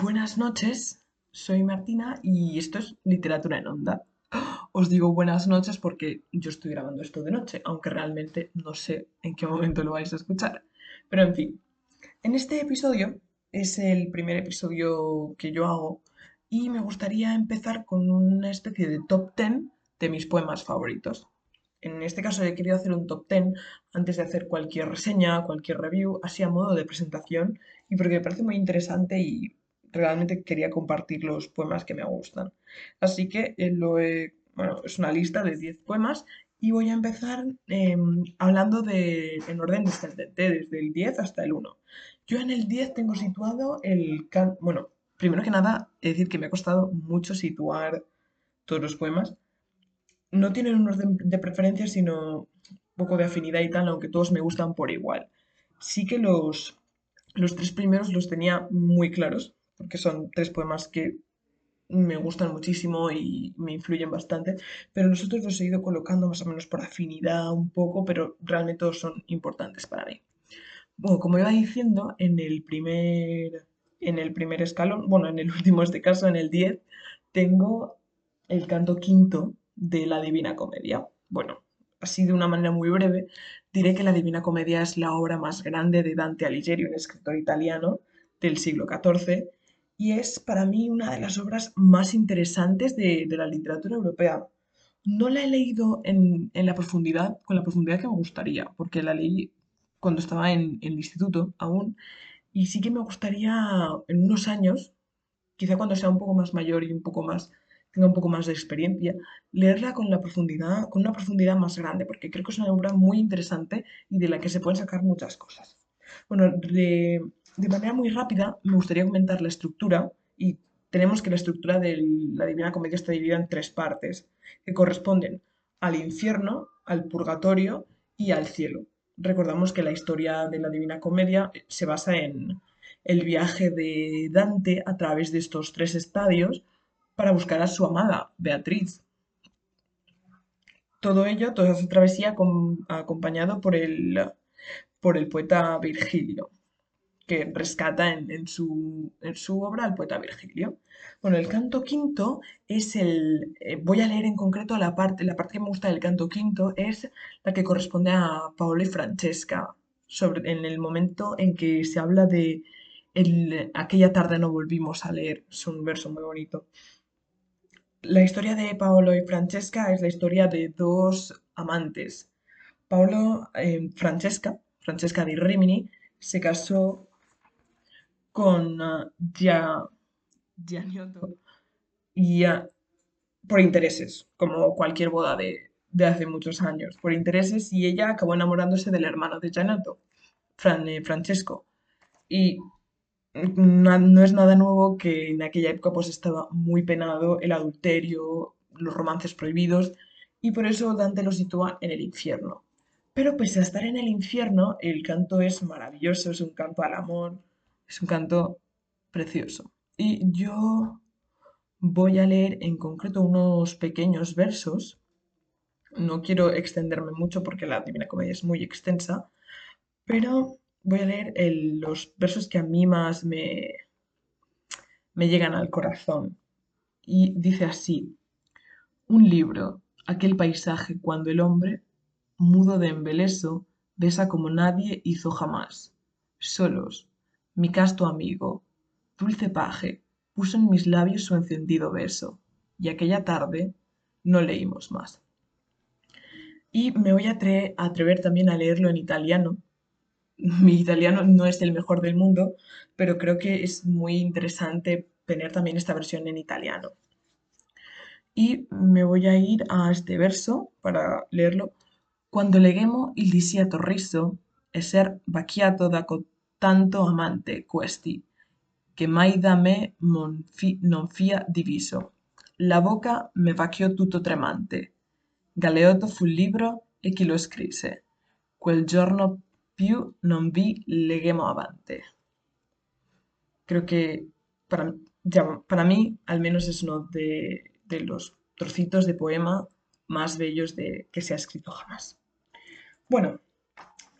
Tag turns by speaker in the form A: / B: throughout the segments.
A: Buenas noches, soy Martina y esto es Literatura en Onda. Os digo buenas noches porque yo estoy grabando esto de noche, aunque realmente no sé en qué momento lo vais a escuchar. Pero en fin, en este episodio es el primer episodio que yo hago y me gustaría empezar con una especie de top 10 de mis poemas favoritos. En este caso he querido hacer un top 10 antes de hacer cualquier reseña, cualquier review, así a modo de presentación y porque me parece muy interesante y realmente quería compartir los poemas que me gustan. Así que eh, lo he, bueno, es una lista de 10 poemas y voy a empezar em, hablando de, en orden descendente, desde el 10 hasta el 1. Yo en el 10 tengo situado el... bueno, primero que nada, he decir que me ha costado mucho situar todos los poemas. No tienen un orden de preferencia, sino un poco de afinidad y tal, aunque todos me gustan por igual. Sí que los, los tres primeros los tenía muy claros, porque son tres poemas que me gustan muchísimo y me influyen bastante, pero los otros los he ido colocando más o menos por afinidad un poco, pero realmente todos son importantes para mí. Bueno, como iba diciendo, en el primer, en el primer escalón, bueno, en el último este caso, en el 10, tengo el canto quinto de la Divina Comedia. Bueno, así de una manera muy breve, diré que la Divina Comedia es la obra más grande de Dante Alighieri, un escritor italiano del siglo XIV, y es para mí una de las obras más interesantes de, la literatura europea. No la he leído en, la profundidad, con la profundidad que me gustaría, porque la leí cuando estaba en, el instituto aún, y sí que me gustaría en unos años, quizá cuando sea un poco más mayor y un poco más, tenga un poco más de experiencia, leerla con la profundidad, con una profundidad más grande, porque creo que es una obra muy interesante y de la que se pueden sacar muchas cosas. Bueno, de, de manera muy rápida, me gustaría comentar la estructura y tenemos que la estructura de la Divina Comedia está dividida en tres partes que corresponden al infierno, al purgatorio y al cielo. Recordamos que la historia de la Divina Comedia se basa en el viaje de Dante a través de estos tres estadios para buscar a su amada, Beatriz. Todo ello, toda esa travesía acompañado por el, por el poeta Virgilio que rescata en, su, obra al poeta Virgilio. Bueno, el canto quinto es el... Eh, voy a leer en concreto la parte, la parte que me gusta del canto quinto es la que corresponde a Paolo y Francesca, sobre, en el momento en que se habla de aquella tarde no volvimos a leer. Es un verso muy bonito. La historia de Paolo y Francesca es la historia de dos amantes. Paolo, eh, Francesca, Francesca di Rimini, se casó con ya y por intereses, como cualquier boda de, hace muchos años, por intereses, y ella acabó enamorándose del hermano de Gianotto, eh, Francesco. Y no, es nada nuevo que en aquella época pues estaba muy penado el adulterio, los romances prohibidos, y por eso Dante lo sitúa en el infierno. Pero pese a estar en el infierno, el canto es maravilloso, es un canto al amor, es un canto precioso. Y yo voy a leer en concreto unos pequeños versos. No quiero extenderme mucho porque la Divina Comedia es muy extensa, pero voy a leer los versos que a mí más me, me llegan al corazón. Y dice así, un libro, aquel paisaje cuando el hombre, mudo de embeleso, besa como nadie hizo jamás, solos, mi casto amigo, dulce paje, puso en mis labios su encendido beso, y aquella tarde no leímos más. Y me voy a atrever también a leerlo en italiano. Mi italiano no es el mejor del mundo, pero creo que es muy interesante tener también esta versión en italiano. Y me voy a ir a este verso para leerlo. Cuando leguemo il disiato riso, ser bacchiato da tanto amante questi, che mai da me non fia diviso. La boca me vachiò tutto tremante. Galeotto fu il libro e chi lo scrisse. Quel giorno più non vi leguemo avante. Creo que para, para mí, al menos es uno de, de los trocitos de poema más bellos de, que se ha escrito jamás. Bueno,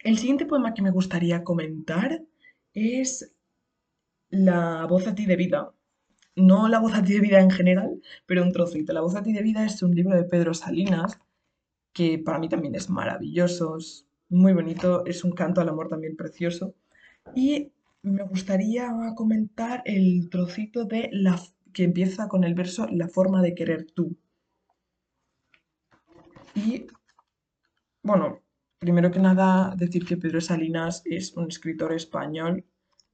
A: el siguiente poema que me gustaría comentar es La voz a ti de vida. No la voz a ti de vida en general, pero un trocito. La voz a ti de vida es un libro de Pedro Salinas, que para mí también es maravilloso, es muy bonito, es un canto al amor también precioso. Y me gustaría comentar el trocito de la que empieza con el verso La forma de querer tú. Y bueno, primero que nada decir que Pedro Salinas es un escritor español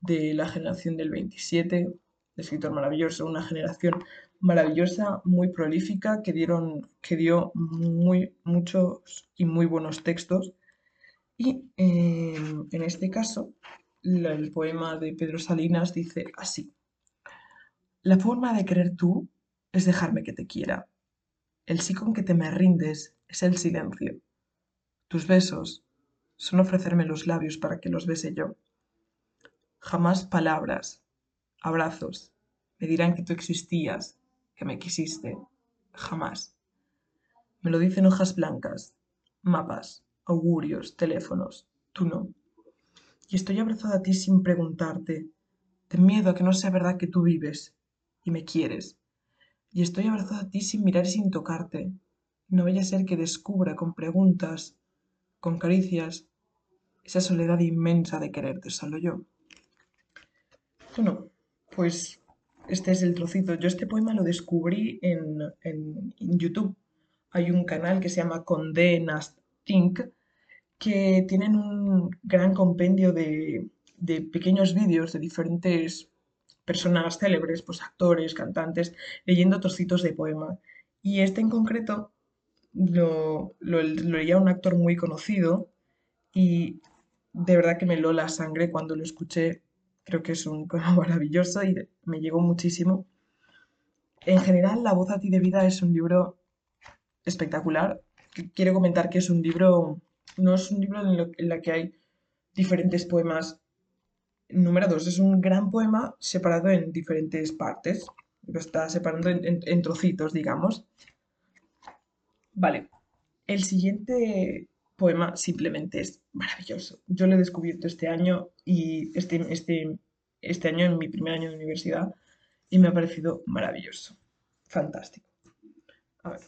A: de la generación del 27, escritor maravilloso, una generación maravillosa, muy prolífica, que, dieron, que dio muy, muchos y muy buenos textos. Y eh, en este caso, el poema de Pedro Salinas dice así. La forma de querer tú es dejarme que te quiera. El sí con que te me rindes es el silencio. Tus besos son ofrecerme los labios para que los bese yo. Jamás palabras, abrazos, me dirán que tú existías, que me quisiste. Jamás. Me lo dicen hojas blancas, mapas, augurios, teléfonos. Tú no. Y estoy abrazada a ti sin preguntarte, de miedo a que no sea verdad que tú vives y me quieres. Y estoy abrazada a ti sin mirar y sin tocarte. No vaya a ser que descubra con preguntas, con caricias, esa soledad inmensa de quererte solo yo. Bueno, pues este es el trocito. Yo este poema lo descubrí en, en, YouTube. Hay un canal que se llama Condé Nast Think que tienen un gran compendio de, de pequeños vídeos de diferentes personas célebres, pues actores, cantantes, leyendo trocitos de poema. Y este en concreto lo, lo, lo leía un actor muy conocido y de verdad que me lo la sangre cuando lo escuché Creo que es un poema maravilloso y me llegó muchísimo. En general, La voz a ti de vida es un libro espectacular. Quiero comentar que es un libro, no es un libro en, el que hay diferentes poemas numerados, es un gran poema separado en diferentes partes. Lo está separando en, en trocitos, digamos. Vale. El siguiente poema simplemente es maravilloso. Yo lo he descubierto este año y este, este, este año en mi primer año de universidad y me ha parecido maravilloso. Fantástico. A ver.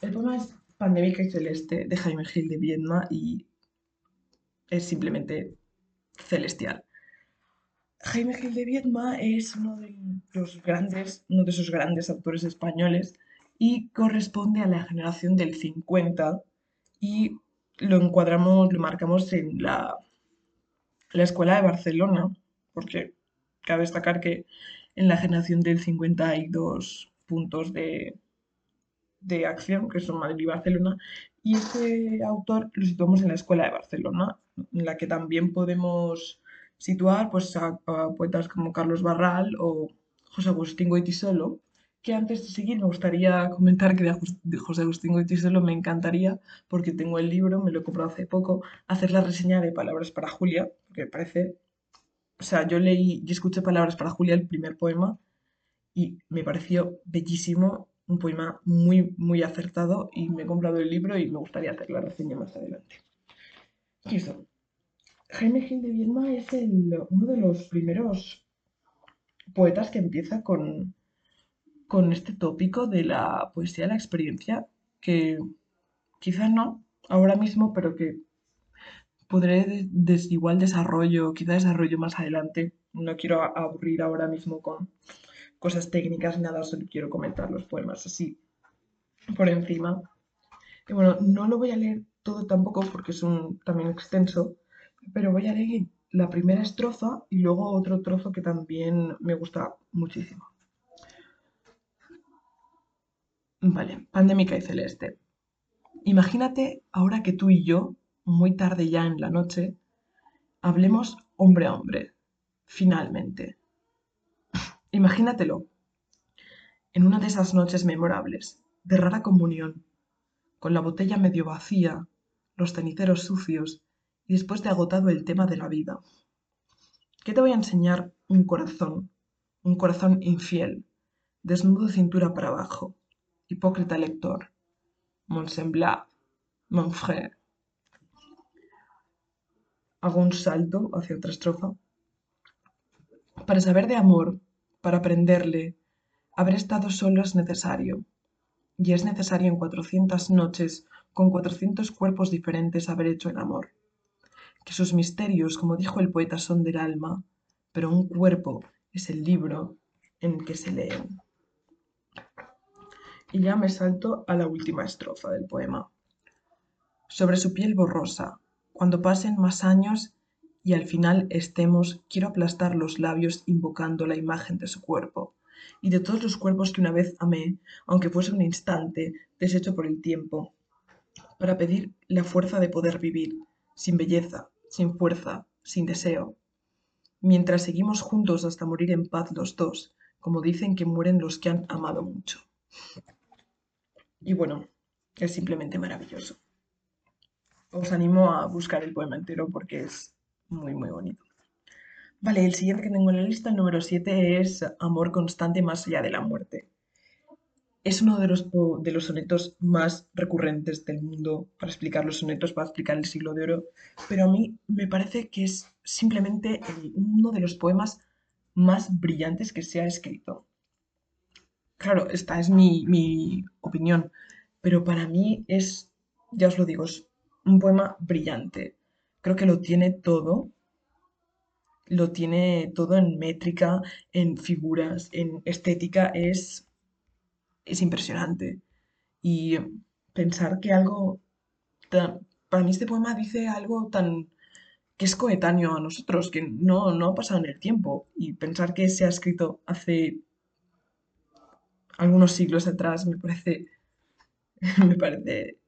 A: El poema es Pandémica y Celeste de Jaime Gil de Viedma y es simplemente celestial. Jaime Gil de Viedma es uno de los grandes, uno de esos grandes autores españoles y corresponde a la generación del 50 y lo encuadramos, lo marcamos en la, la escuela de Barcelona, porque cabe destacar que en la generación del 52 puntos de, de acción, que son Madrid y Barcelona, y este autor lo situamos en la escuela de Barcelona, en la que también podemos situar pues, a, a poetas como Carlos Barral o José Agustín Goitisolo, que antes de seguir me gustaría comentar que de José Agustín Goitisolo me encantaría, porque tengo el libro, me lo he comprado hace poco, hacer la reseña de Palabras para Julia, me parece... O sea, yo leí y escuché Palabras para Julia, el primer poema, y me pareció bellísimo, un poema muy, muy acertado, y me he comprado el libro y me gustaría hacer la reseña más adelante. Y. Jaime Gil de Viedma es uno de los primeros poetas que empieza con, con este tópico de la poesía la experiencia, que quizás no ahora mismo, pero que podré igual desarrollo, quizá desarrollo más adelante. No quiero aburrir ahora mismo con cosas técnicas, nada, solo quiero comentar los poemas así por encima. Y bueno, no lo voy a leer todo tampoco porque es un también extenso, pero voy a leer la primera estrofa y luego otro trozo que también me gusta muchísimo. Vale, pandémica y celeste. Imagínate ahora que tú y yo, muy tarde ya en la noche, hablemos hombre a hombre, finalmente. Imagínatelo, en una de esas noches memorables, de rara comunión, con la botella medio vacía, los ceniceros sucios y después de agotado el tema de la vida. ¿Qué te voy a enseñar? Un corazón, un corazón infiel, desnudo cintura para abajo, hipócrita lector, mon semblable, mon frère. Hago un salto hacia otra estrofa. Para saber de amor, para aprenderle, haber estado solo es necesario. Y es necesario en cuatrocientas noches, con cuatrocientos cuerpos diferentes, haber hecho el amor. Que sus misterios, como dijo el poeta, son del alma, pero un cuerpo es el libro en que se leen. Y ya me salto a la última estrofa del poema. Sobre su piel borrosa, cuando pasen más años y al final estemos, quiero aplastar los labios invocando la imagen de su cuerpo y de todos los cuerpos que una vez amé, aunque fuese un instante, deshecho por el tiempo, para pedir la fuerza de poder vivir, sin belleza, sin fuerza, sin deseo. Mientras seguimos juntos hasta morir en paz los dos, como dicen que mueren los que han amado mucho. Y bueno, es simplemente maravilloso. Os animo a buscar el poema entero porque es muy, muy bonito. Vale, el siguiente que tengo en la lista, el número 7, es Amor constante más allá de la muerte. Es uno de los, de los sonetos más recurrentes del mundo para explicar los sonetos, para explicar el siglo de oro, pero a mí me parece que es simplemente uno de los poemas más brillantes que se ha escrito. Claro, esta es mi, mi opinión, pero para mí es, ya os lo digo, es un poema brillante. Creo que lo tiene todo lo tiene todo en métrica, en figuras, en estética, es, es impresionante. Y pensar que algo para mí este poema dice algo tan que es coetáneo a nosotros, que no, no ha pasado en el tiempo. Y pensar que se ha escrito hace algunos siglos atrás me parece, me parece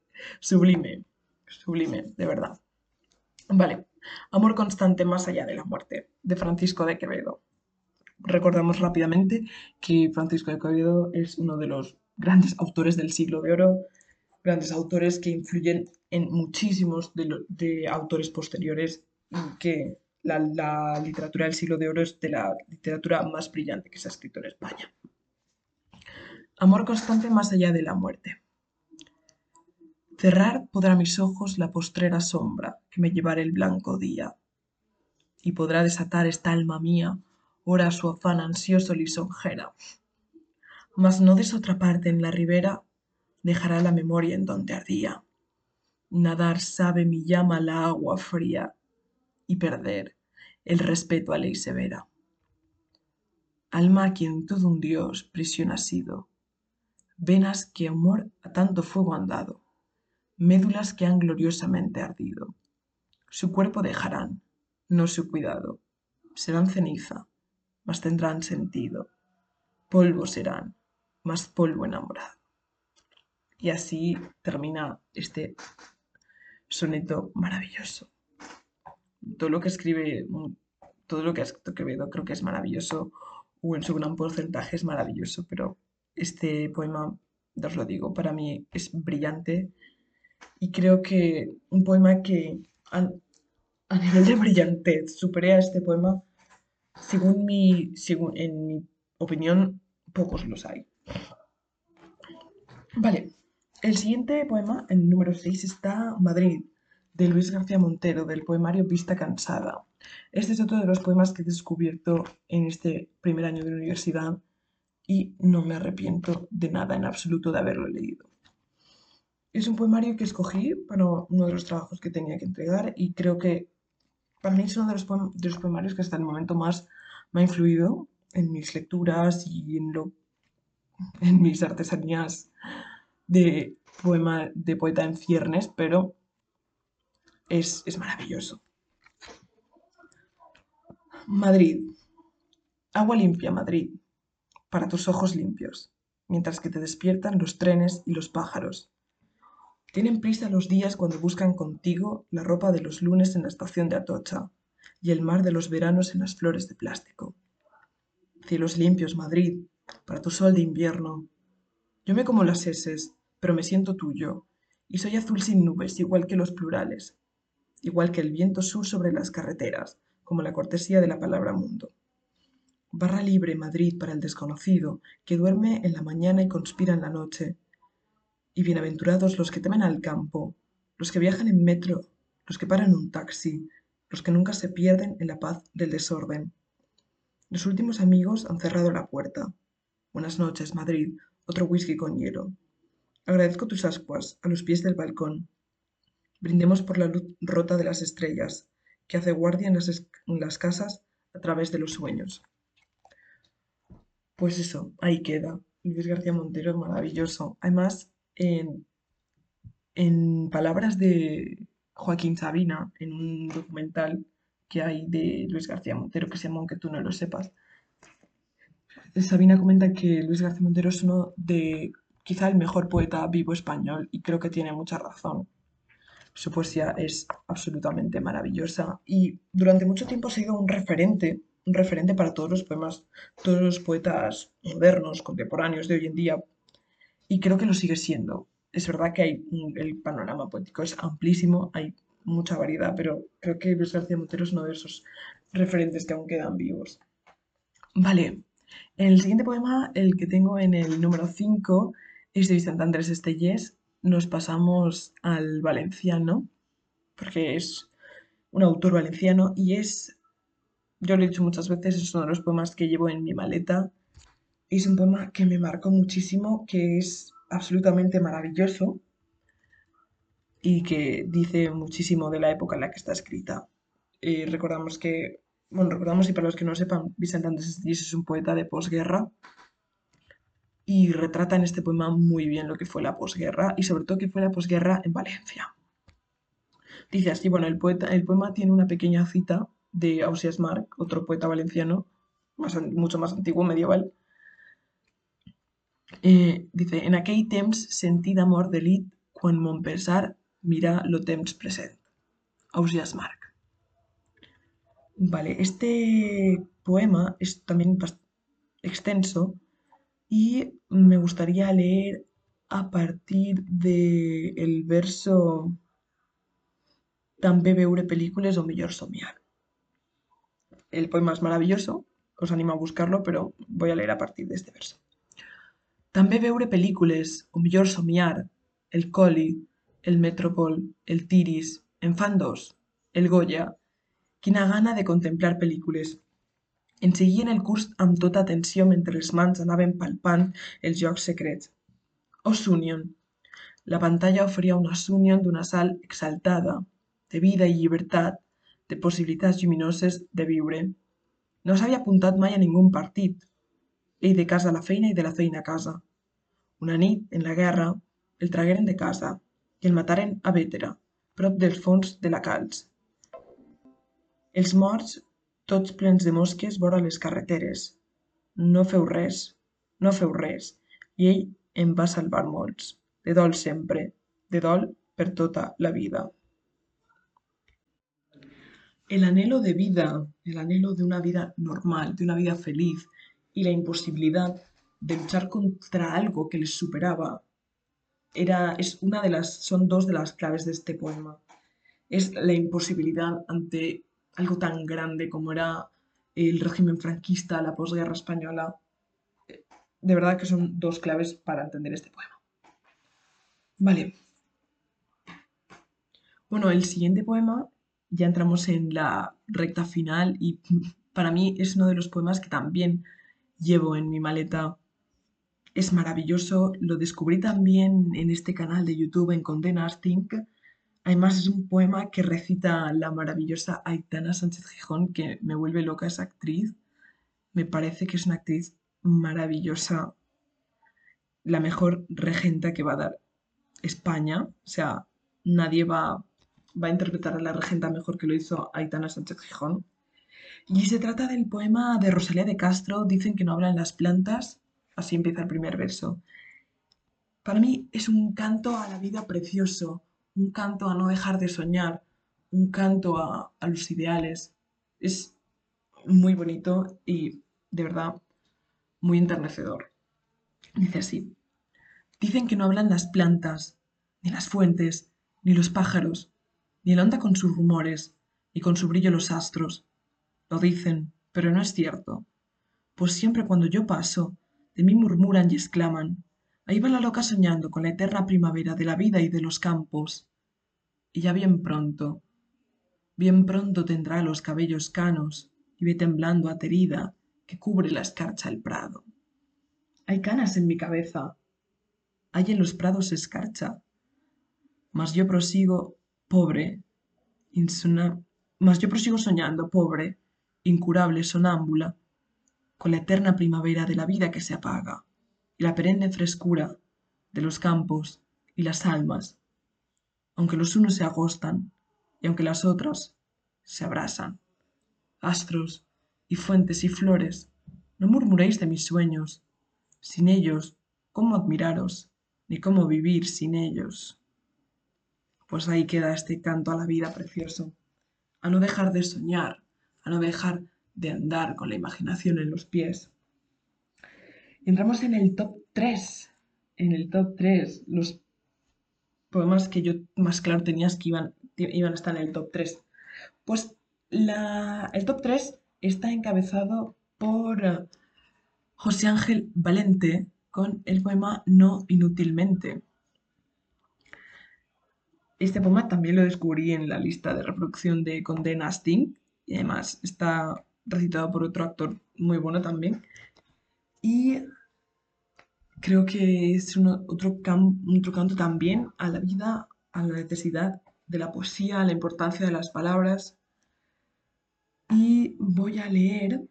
A: sublime, sublime, de verdad. Vale, Amor constante más allá de la muerte, de Francisco de Quevedo. Recordamos rápidamente que Francisco de Quevedo es uno de los grandes autores del siglo de oro, grandes autores que influyen en muchísimos de, autores posteriores y que la, la, literatura del siglo de oro es de la literatura más brillante que se ha escrito en España. Amor constante más allá de la muerte. Cerrar podrá mis ojos la postrera sombra que me llevará el blanco día, y podrá desatar esta alma mía, ora su afán ansioso lisonjera. Mas no des otra parte en la ribera, dejará la memoria en donde ardía. Nadar sabe mi llama la agua fría, y perder el respeto a ley severa. Alma a quien todo un dios prisión ha sido, venas que amor a tanto fuego han dado médulas que han gloriosamente ardido. Su cuerpo dejarán, no su cuidado. Serán ceniza, mas tendrán sentido. Polvo serán, mas polvo enamorado. Y así termina este soneto maravilloso. Todo lo que escribe, todo lo que ha escrito Quevedo creo que es maravilloso, o en su gran porcentaje es maravilloso, pero este poema, os lo digo, para mí es brillante y creo que un poema que a, nivel de brillantez supere a este poema, según mi, según, en mi opinión, pocos los hay. Vale, el siguiente poema, el número 6, está Madrid, de Luis García Montero, del poemario Vista Cansada. Este es otro de los poemas que he descubierto en este primer año de universidad y no me arrepiento de nada en absoluto de haberlo leído. Es un poemario que escogí para uno de los trabajos que tenía que entregar y creo que para mí es uno de los, poemarios que hasta el momento más me ha influido en mis lecturas y en, lo, en mis artesanías de, poema, de poeta en ciernes, pero es, es maravilloso. Madrid. Agua limpia, Madrid, para tus ojos limpios, mientras que te despiertan los trenes y los pájaros tienen prisa los días cuando buscan contigo la ropa de los lunes en la estación de Atocha y el mar de los veranos en las flores de plástico. Cielos limpios, Madrid, para tu sol de invierno. Yo me como las eses, pero me siento tuyo, y soy azul sin nubes, igual que los plurales, igual que el viento sur sobre las carreteras, como la cortesía de la palabra mundo. Barra libre, Madrid, para el desconocido, que duerme en la mañana y conspira en la noche, y bienaventurados los que temen al campo, los que viajan en metro, los que paran un taxi, los que nunca se pierden en la paz del desorden. Los últimos amigos han cerrado la puerta. Buenas noches, Madrid. Otro whisky con hielo. Agradezco tus ascuas, a los pies del balcón. Brindemos por la luz rota de las estrellas, que hace guardia en las, casas a través de los sueños. Pues eso, ahí queda. Luis García Montero, maravilloso. Además, en, en palabras de Joaquín Sabina, en un documental que hay de Luis García Montero que se llama Aunque tú no lo sepas, Sabina comenta que Luis García Montero es uno de quizá el mejor poeta vivo español y creo que tiene mucha razón. Su poesía es absolutamente maravillosa y durante mucho tiempo ha sido un referente, un referente para todos los poemas, todos los poetas modernos, contemporáneos de hoy en día y creo que lo sigue siendo. Es verdad que hay el panorama poético es amplísimo, hay mucha variedad, pero creo que Luis García Montero es uno de esos referentes que aún quedan vivos. Vale, el siguiente poema, el que tengo en el número 5, es de Vicente Andrés Estellés. Nos pasamos al valenciano, porque es un autor valenciano y es, yo lo he dicho muchas veces, es uno de los poemas que llevo en mi maleta. Es un poema que me marcó muchísimo, que es absolutamente maravilloso y que dice muchísimo de la época en la que está escrita. Eh, recordamos que bueno, recordamos y para los que no sepan, Vicente Andrés es un poeta de posguerra y retrata en este poema muy bien lo que fue la posguerra y sobre todo que fue la posguerra en Valencia. Dice así, bueno, el, poeta, el poema tiene una pequeña cita de Ausias Marc, otro poeta valenciano, mucho más antiguo, medieval. Eh, dice, en aquel temps sentí d'amor d'elit quan mon pesar mira lo temps present. Ausias Marc. Vale, este poema es también extenso y me gustaría leer a partir del verso També veure películas o mejor somiar. El poema es maravilloso, os animo a buscarlo, pero voy a leer a partir este verso. També veure películas o mejor somiar, el Coli, el Metropol, el Tiris, en fan dos, el Goya, Quina gana de contemplar pel·lícules. En seguien el curs amb tota atenció mentre les mans anaven palpant els jocs secrets. O Sunion. La pantalla oferia una Sunion d'una sal exaltada, de vida i llibertat, de possibilitats lluminoses de viure. No s'havia apuntat mai a ningú partit. Ell de casa a la feina i de la feina a casa. Una nit, en la guerra, el tragueren de casa i el mataren a Bétera, prop dels fons de la Calç. Els morts, tots plens de mosques vora les carreteres. No feu res, no feu res, i ell en va salvar molts, de dol sempre, de dol per tota la vida. El anhelo de vida, el anhelo de una vida normal, de una vida feliz y la imposibilidad de luchar contra algo que les superaba, era, es una de las, son dos de las claves de este poema. Es la imposibilidad ante algo tan grande como era el régimen franquista, la posguerra española. De verdad que son dos claves para entender este poema. Vale. Bueno, el siguiente poema, ya entramos en la recta final y para mí es uno de los poemas que también llevo en mi maleta. Es maravilloso, lo descubrí también en este canal de YouTube en Condenas Think Además es un poema que recita la maravillosa Aitana Sánchez Gijón, que me vuelve loca esa actriz. Me parece que es una actriz maravillosa, la mejor regenta que va a dar España. O sea, nadie va, va a interpretar a la regenta mejor que lo hizo Aitana Sánchez Gijón. Y se trata del poema de Rosalía de Castro, Dicen que no hablan las plantas. Así empieza el primer verso. Para mí es un canto a la vida precioso, un canto a no dejar de soñar, un canto a, los ideales. Es muy bonito y de verdad muy enternecedor. Dice así, dicen que no hablan las plantas, ni las fuentes, ni los pájaros, onda con sus rumores, ni con su brillo los astros. Lo dicen, pero no es cierto, pues siempre cuando yo paso, de mí murmuran y exclaman, Ahí va la loca soñando con la eterna primavera de la vida y de los campos. Y ya bien pronto, bien pronto tendrá los cabellos canos y ve temblando aterida que cubre la escarcha el prado. Hay canas en mi cabeza, hay en los prados escarcha, mas yo prosigo pobre, insona, mas yo prosigo soñando pobre, incurable sonámbula, con la eterna primavera de la vida que se apaga y la perenne frescura de los campos y las almas, aunque los unos se agostan y aunque las otras se abrasan. Astros y fuentes y flores, no murmuréis de mis sueños. Sin ellos, ¿cómo admiraros? Ni cómo vivir sin ellos. Pues ahí queda este canto a la vida precioso. A no dejar de soñar, a no dejar de andar con la imaginación en los pies. Entramos en el top 3. En el top 3, los poemas que yo más claro tenías que iban, iban a estar en el top 3. Pues el top 3 está encabezado por eh, José Ángel Valente con el poema No inútilmente. Este poema también lo descubrí en la lista de reproducción de Condé Nast y además está recitado por otro actor muy bueno también. Y creo que es otro, otro canto también a la vida, a la necesidad de la poesía, a la importancia de las palabras. Y voy a leer,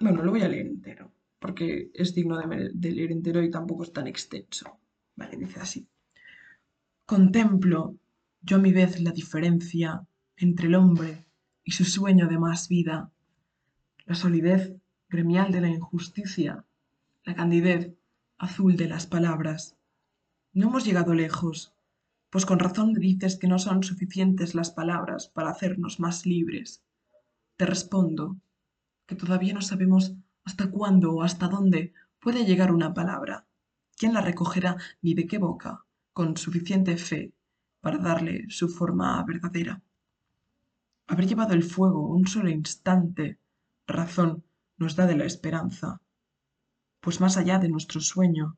A: bueno, lo voy a leer entero, porque es digno de, de leer entero y tampoco es tan extenso. Vale, dice así. Contemplo yo a mi vez la diferencia entre el hombre y su sueño de más vida, la solidez gremial de la injusticia, la candidez azul de las palabras. No hemos llegado lejos, pues con razón me dices que no son suficientes las palabras para hacernos más libres. Te respondo que todavía no sabemos hasta cuándo o hasta dónde puede llegar una palabra, quién la recogerá ni de qué boca, con suficiente fe para darle su forma verdadera. Haber llevado el fuego un solo instante, razón nos da de la esperanza, pues más allá de nuestro sueño,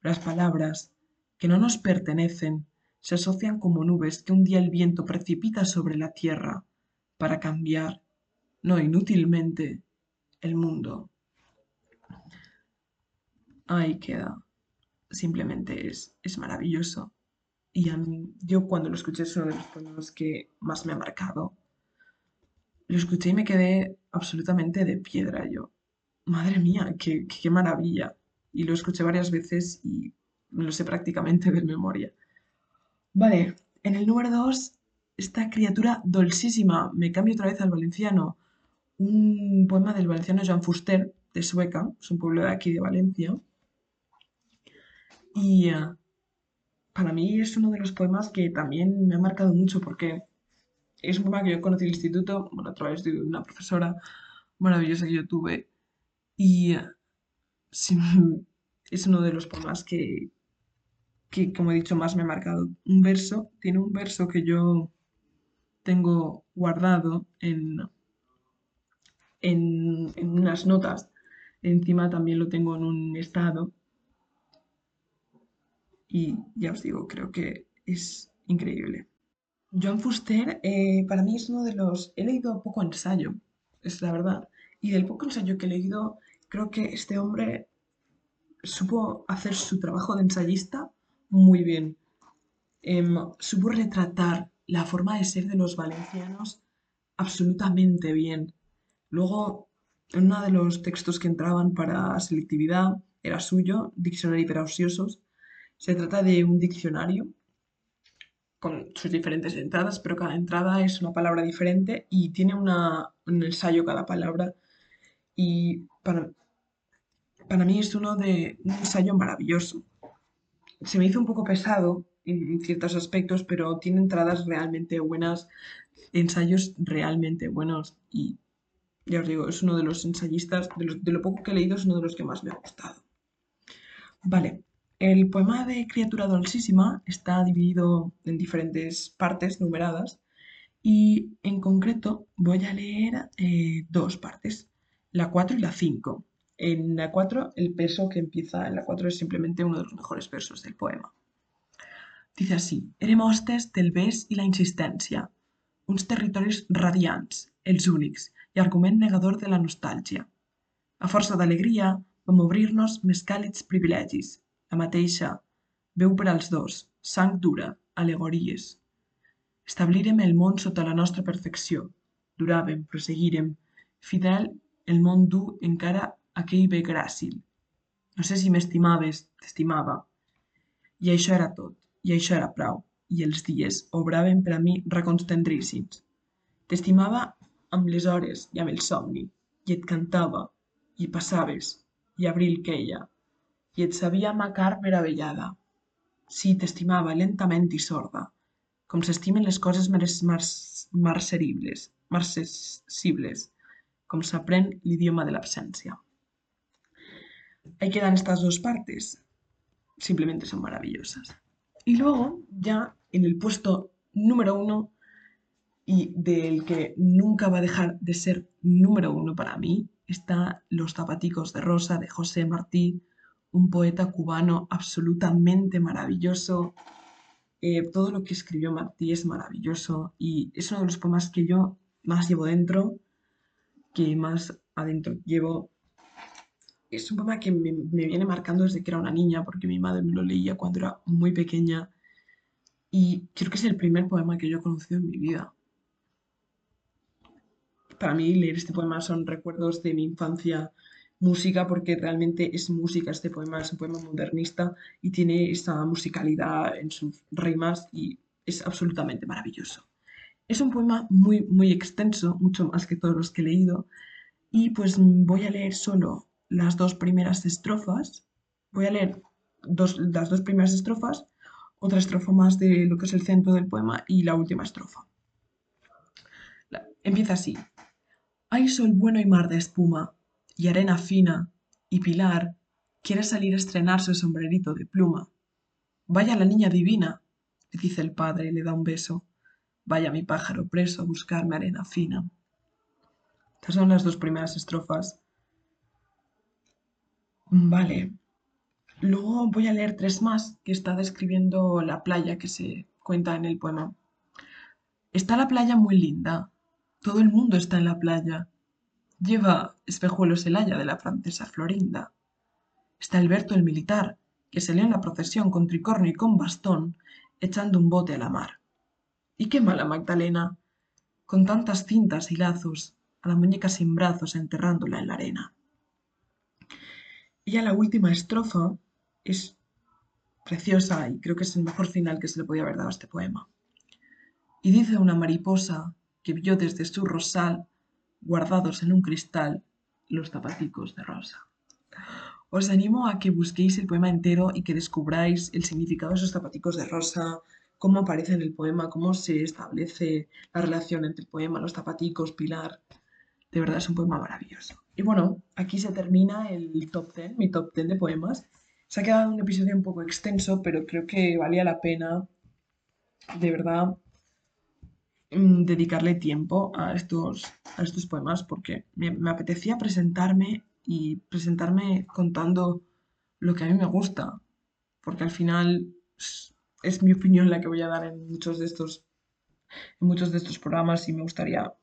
A: las palabras, que no nos pertenecen, se asocian como nubes que un día el viento precipita sobre la tierra para cambiar, no inútilmente, el mundo. Ahí queda. Simplemente es, es maravilloso. Y a mí, yo cuando lo escuché es uno de los poemas que más me ha marcado. Lo escuché y me quedé absolutamente de piedra yo madre mía, qué, qué maravilla. Y lo escuché varias veces y lo sé prácticamente de memoria. Vale, en el número 2, esta criatura dolcísima, me cambio otra vez al valenciano, un poema del valenciano Jean Fuster, de Sueca, es un pueblo de aquí de Valencia. Y eh, para mí es uno de los poemas que también me ha marcado mucho porque es un poema que yo conocí en el instituto, bueno, a través de una profesora maravillosa que yo tuve y es uno de los poemas que, que, como he dicho, más me ha marcado. Un verso, tiene un verso que yo tengo guardado en, en, en unas notas. Encima también lo tengo en un estado. Y ya os digo, creo que es increíble. John Fuster eh, para mí es uno de los... He leído poco ensayo, es la verdad. Y del poco ensayo que he leído, Creo que este hombre supo hacer su trabajo de ensayista muy bien. Em, supo retratar la forma de ser de los valencianos absolutamente bien. Luego, en uno de los textos que entraban para selectividad, era suyo, Diccionario para ociosos, se trata de un diccionario con sus diferentes entradas, pero cada entrada es una palabra diferente y tiene una, un ensayo cada palabra. Y para, para mí es uno de un ensayo maravilloso. Se me hizo un poco pesado en ciertos aspectos, pero tiene entradas realmente buenas, ensayos realmente buenos y ya os digo, es uno de los ensayistas, de, lo poco que he leído, es uno de los que más me ha gustado. Vale, el poema de Criatura Dolcísima está dividido en diferentes partes numeradas y en concreto voy a leer eh, dos partes, la 4 y la 5. En la 4, el peso que empieza en la 4 es simplemente uno de los mejores versos del poema. Dice así, érem hostes del bes i la insistència, uns territoris radiants, els únics, i argument negador de la nostàlgia. A força d'alegria vam obrir-nos més càlids privilegis, la mateixa, veu per als dos, sang dura, alegories. Establirem el món sota la nostra perfecció. Duràvem, proseguirem, fidel el món du encara aquell bé gràcil. No sé si m'estimaves, t'estimava. I això era tot, i això era prou, i els dies obraven per a mi racons tendríssims. T'estimava amb les hores i amb el somni, i et cantava, i passaves, i abril queia, i et sabia ma car meravellada. Sí, t'estimava lentament i sorda, com s'estimen les coses marceribles, marcessibles, com s'aprèn l'idioma de l'absència. Ahí quedan estas dos partes. Simplemente son maravillosas. Y luego, ya en el puesto número uno, y del que nunca va a dejar de ser número uno para mí, está Los zapaticos de rosa de José Martí, un poeta cubano absolutamente maravilloso. Eh, todo lo que escribió Martí es maravilloso y es uno de los poemas que yo más llevo dentro, que más adentro llevo. Es un poema que me, me viene marcando desde que era una niña, porque mi madre me lo leía cuando era muy pequeña y creo que es el primer poema que yo he conocido en mi vida para mí leer este poema son recuerdos de mi infancia, música, porque realmente es música este poema, es un poema modernista y tiene esa musicalidad en sus rimas y es absolutamente maravilloso. Es un poema muy, muy extenso, mucho más que todos los que he leído, y pues voy a leer solo las dos primeras estrofas. Voy a leer las dos primeras estrofas, otra estrofa más de lo que es el centro del poema y la última estrofa. empieza así. Hay sol bueno y mar de espuma, y arena fina, y Pilar quiere salir a estrenar su sombrerito de pluma. Vaya la niña divina, le dice el padre y le da un beso. Vaya mi pájaro preso a buscarme arena fina. Estas son las dos primeras estrofas. Vale. Luego voy a leer tres más que está describiendo la playa que se cuenta en el poema. Está la playa muy linda, todo el mundo está en la playa. Lleva espejuelos el haya de la francesa Florinda. Está Alberto el militar, que salió en la procesión con tricornio y con bastón, echando un bote a la mar. Y qué mala Magdalena, con tantas cintas y lazos, a la muñeca sin brazos enterrándola en la arena. Y ya la última estrofa es preciosa y creo que es el mejor final que se le podía haber dado a este poema. Y dice una mariposa que vio desde su rosal, guardados en un cristal, los zapaticos de rosa. Os animo a que busquéis el poema entero y que descubráis el significado de esos zapaticos de rosa, cómo aparece en el poema, cómo se establece la relación entre el poema, los zapaticos, Pilar. De verdad es un poema maravilloso. Y bueno, aquí se termina el top 10, mi top 10 de poemas. Se ha quedado un episodio un poco extenso, pero creo que valía la pena, de verdad, dedicarle tiempo a estos, a estos poemas porque me, apetecía presentarme y presentarme contando lo que a mí me gusta, porque al final es, mi opinión la que voy a dar en muchos de estos en muchos de estos programas y me gustaría,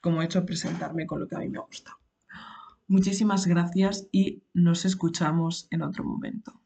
A: como he hecho, presentarme con lo que a mí me gusta. Muchísimas gracias y nos escuchamos en otro momento.